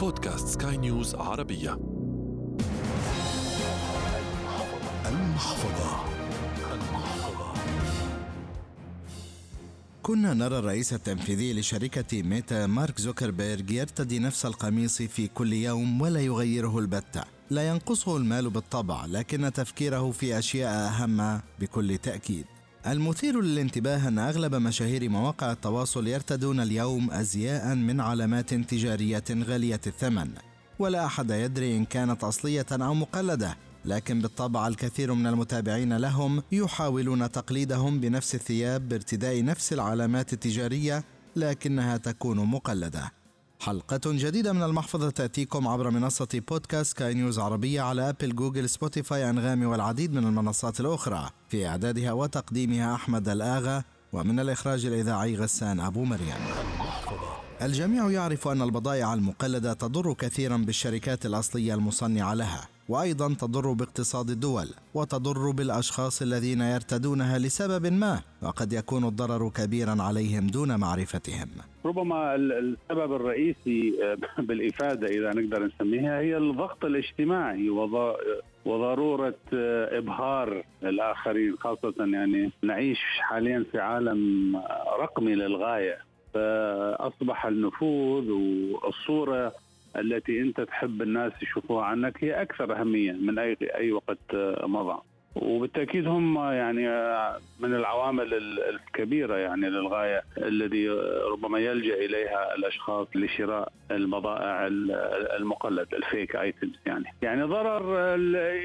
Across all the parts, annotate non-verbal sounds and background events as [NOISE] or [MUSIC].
بودكاست سكاي نيوز عربية. المحفظة. كنا نرى الرئيس التنفيذي لشركة ميتا مارك زوكربيرج يرتدي نفس القميص في كل يوم ولا يغيره البتة. لا ينقصه المال بالطبع لكن تفكيره في أشياء أهم بكل تأكيد. المثير للانتباه أن أغلب مشاهير مواقع التواصل يرتدون اليوم أزياء من علامات تجارية غالية الثمن ولا أحد يدري إن كانت أصلية أو مقلدة لكن بالطبع الكثير من المتابعين لهم يحاولون تقليدهم بنفس الثياب بارتداء نفس العلامات التجارية لكنها تكون مقلدة. حلقة جديدة من المحفظة تأتيكم عبر منصة بودكاست سكاي نيوز عربية على أبل جوجل سبوتيفاي أنغامي والعديد من المنصات الأخرى. في إعدادها وتقديمها أحمد الآغا ومن الإخراج الإذاعي غسان أبو مريم. الجميع يعرف أن البضائع المقلدة تضر كثيرا بالشركات الأصلية المصنعة لها. وأيضا تضر باقتصاد الدول وتضر بالأشخاص الذين يرتدونها لسبب ما وقد يكون الضرر كبيرا عليهم دون معرفتهم. ربما السبب الرئيسي [LAUGHS] بالإفادة إذا نقدر نسميها هي الضغط الاجتماعي وضرورة إبهار الآخرين خاصة يعني نعيش حاليا في عالم رقمي للغاية فأصبح النفوذ والصورة التي انت تحب الناس يشوفوها عنك هي أكثر أهمية من اي أي وقت مضى. وبالتأكيد هم يعني من العوامل الكبيرة يعني للغاية الذي ربما يلجأ إليها الأشخاص لشراء البضائع المقلد الفيك آيتمز يعني. يعني ضرر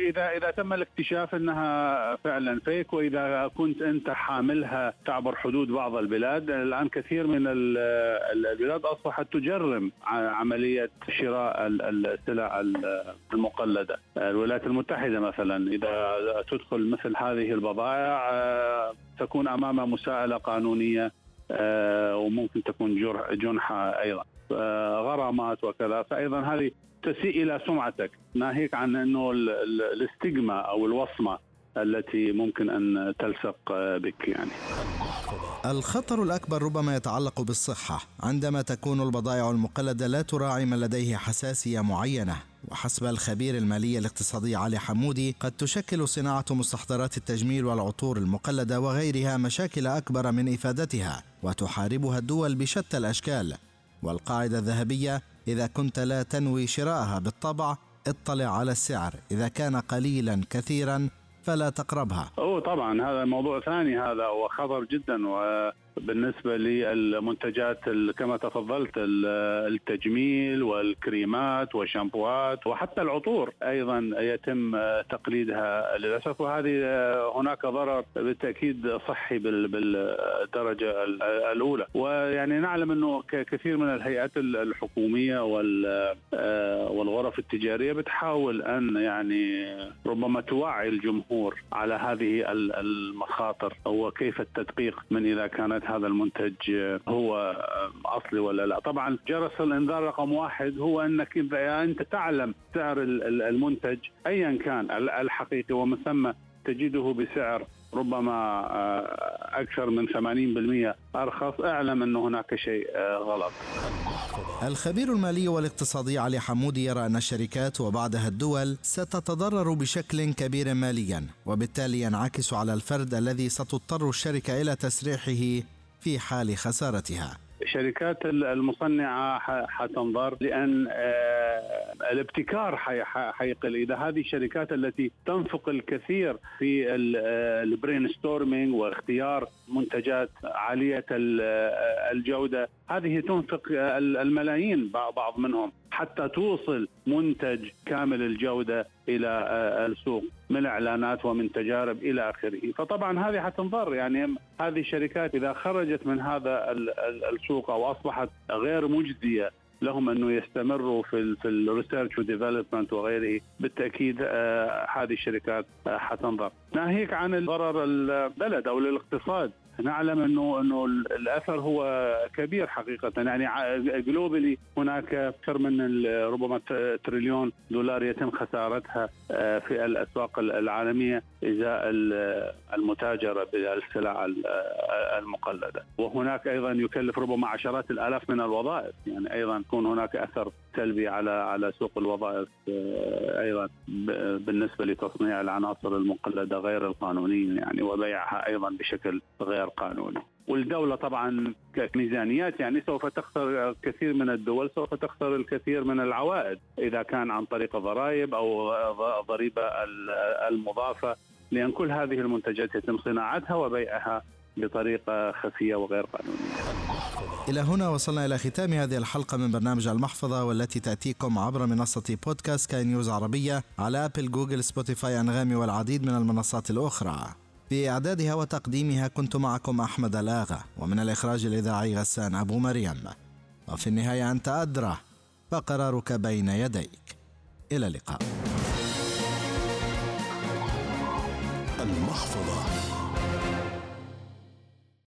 اذا إذا تم الاكتشاف إنها فعلا فيك وإذا كنت أنت حاملها تعبر حدود بعض البلاد الآن كثير من البلاد أصبحت تجرم عملية شراء السلع المقلدة. الولايات المتحدة مثلا إذا تدخل مثل هذه البضائع آه، تكون امام مساءلة قانونية آه، وممكن تكون جنحة أيضا آه، غرامات وكذا. فايضا هذه تسيء إلى سمعتك ناهيك عن إنه الاستجمة أو الوصمة. التي ممكن أن تلصق بك يعني. الخطر الأكبر ربما يتعلق بالصحة. عندما تكون البضائع المقلدة لا تراعي من لديه حساسية معينة وحسب الخبير المالي الاقتصادي علي حمودي قد تشكل صناعة مستحضرات التجميل والعطور المقلدة وغيرها مشاكل أكبر من إفادتها وتحاربها الدول بشتى الأشكال. والقاعدة الذهبية إذا كنت لا تنوي شراءها بالطبع اطلع على السعر. إذا كان قليلا كثيرا فلا تقربها. طبعا هذا موضوع ثاني هذا وخطر جدا. و بالنسبة للمنتجات كما تفضلت التجميل والكريمات والشامبوات وحتى العطور أيضا يتم تقليدها للأسف. وهذه هناك ضرر بالتأكيد صحي بالدرجة الأولى. ويعني نعلم أنه كثير من الهيئات الحكومية والغرف التجارية بتحاول أن يعني ربما توعي الجمهور على هذه المخاطر وكيف التدقيق من إذا كانت هذا المنتج هو أصلي ولا لا. طبعا جرس الإنذار رقم واحد هو أنك إذا أنت تعلم سعر المنتج ايا كان الحقيقي ومن ثم تجده بسعر ربما آه، أكثر من 80% أرخص أعلم ان هناك شيء آه، غلط. الخبير المالي والاقتصادي علي حمودي يرى أن الشركات وبعدها الدول ستتضرر بشكل كبير ماليا وبالتالي ينعكس على الفرد الذي ستضطر الشركة إلى تسريحه في حال خسارتها الشركات المصنعة حتنضر لأن آه، الابتكار حيقل. إذا هذه الشركات التي تنفق الكثير في ال brainstorming واختيار منتجات عالية الجودة هذه تنفق الملايين بعض منهم. حتى توصل منتج كامل الجودة إلى آه، السوق من إعلانات ومن تجارب إلى آخره، فطبعا هذه حتنضر. يعني هذه الشركات إذا خرجت من هذا السوق أو أصبحت غير مجزية لهم أنه يستمروا في في ال research و development وغيره بالتأكيد آه هذه الشركات آه حتنضر. ناهيك عن ضرر البلد أو الاقتصاد نعلم إنه إنه الأثر هو كبير حقيقة. يعني globally هناك أكثر من ربما تريليون دولار يتم خسارتها آه، في الأسواق العالمية ازاء المتاجرة بالسلع المقلدة. وهناك أيضا يكلف ربما عشرات الآلاف من الوظائف. يعني أيضا يكون هناك أثر سلبي على على سوق الوظائف آه، أيضا بالنسبة لتصنيع العناصر المقلدة غير القانونيه يعني وبيعها أيضا بشكل غير قانوني. والدولة طبعا كميزانيات يعني سوف تخسر كثير من الدول سوف تخسر الكثير من العوائد إذا كان عن طريق الضرائب أو ضريبة المضافة لأن كل هذه المنتجات يتم صناعتها وبيعها بطريقة خفية وغير قانونية إلى هنا وصلنا إلى ختام هذه الحلقة من برنامج المحفظة والتي تأتيكم عبر منصة بودكاست سكاي نيوز عربية على أبل جوجل سبوتيفاي أنغامي والعديد من المنصات الأخرى في إعدادها وتقديمها كنت معكم أحمد ألآغا ومن الإخراج الإذاعي غسان أبو مريم. وفي النهاية أنت أدرى فقرارك بين يديك. إلى اللقاء. المحفظة.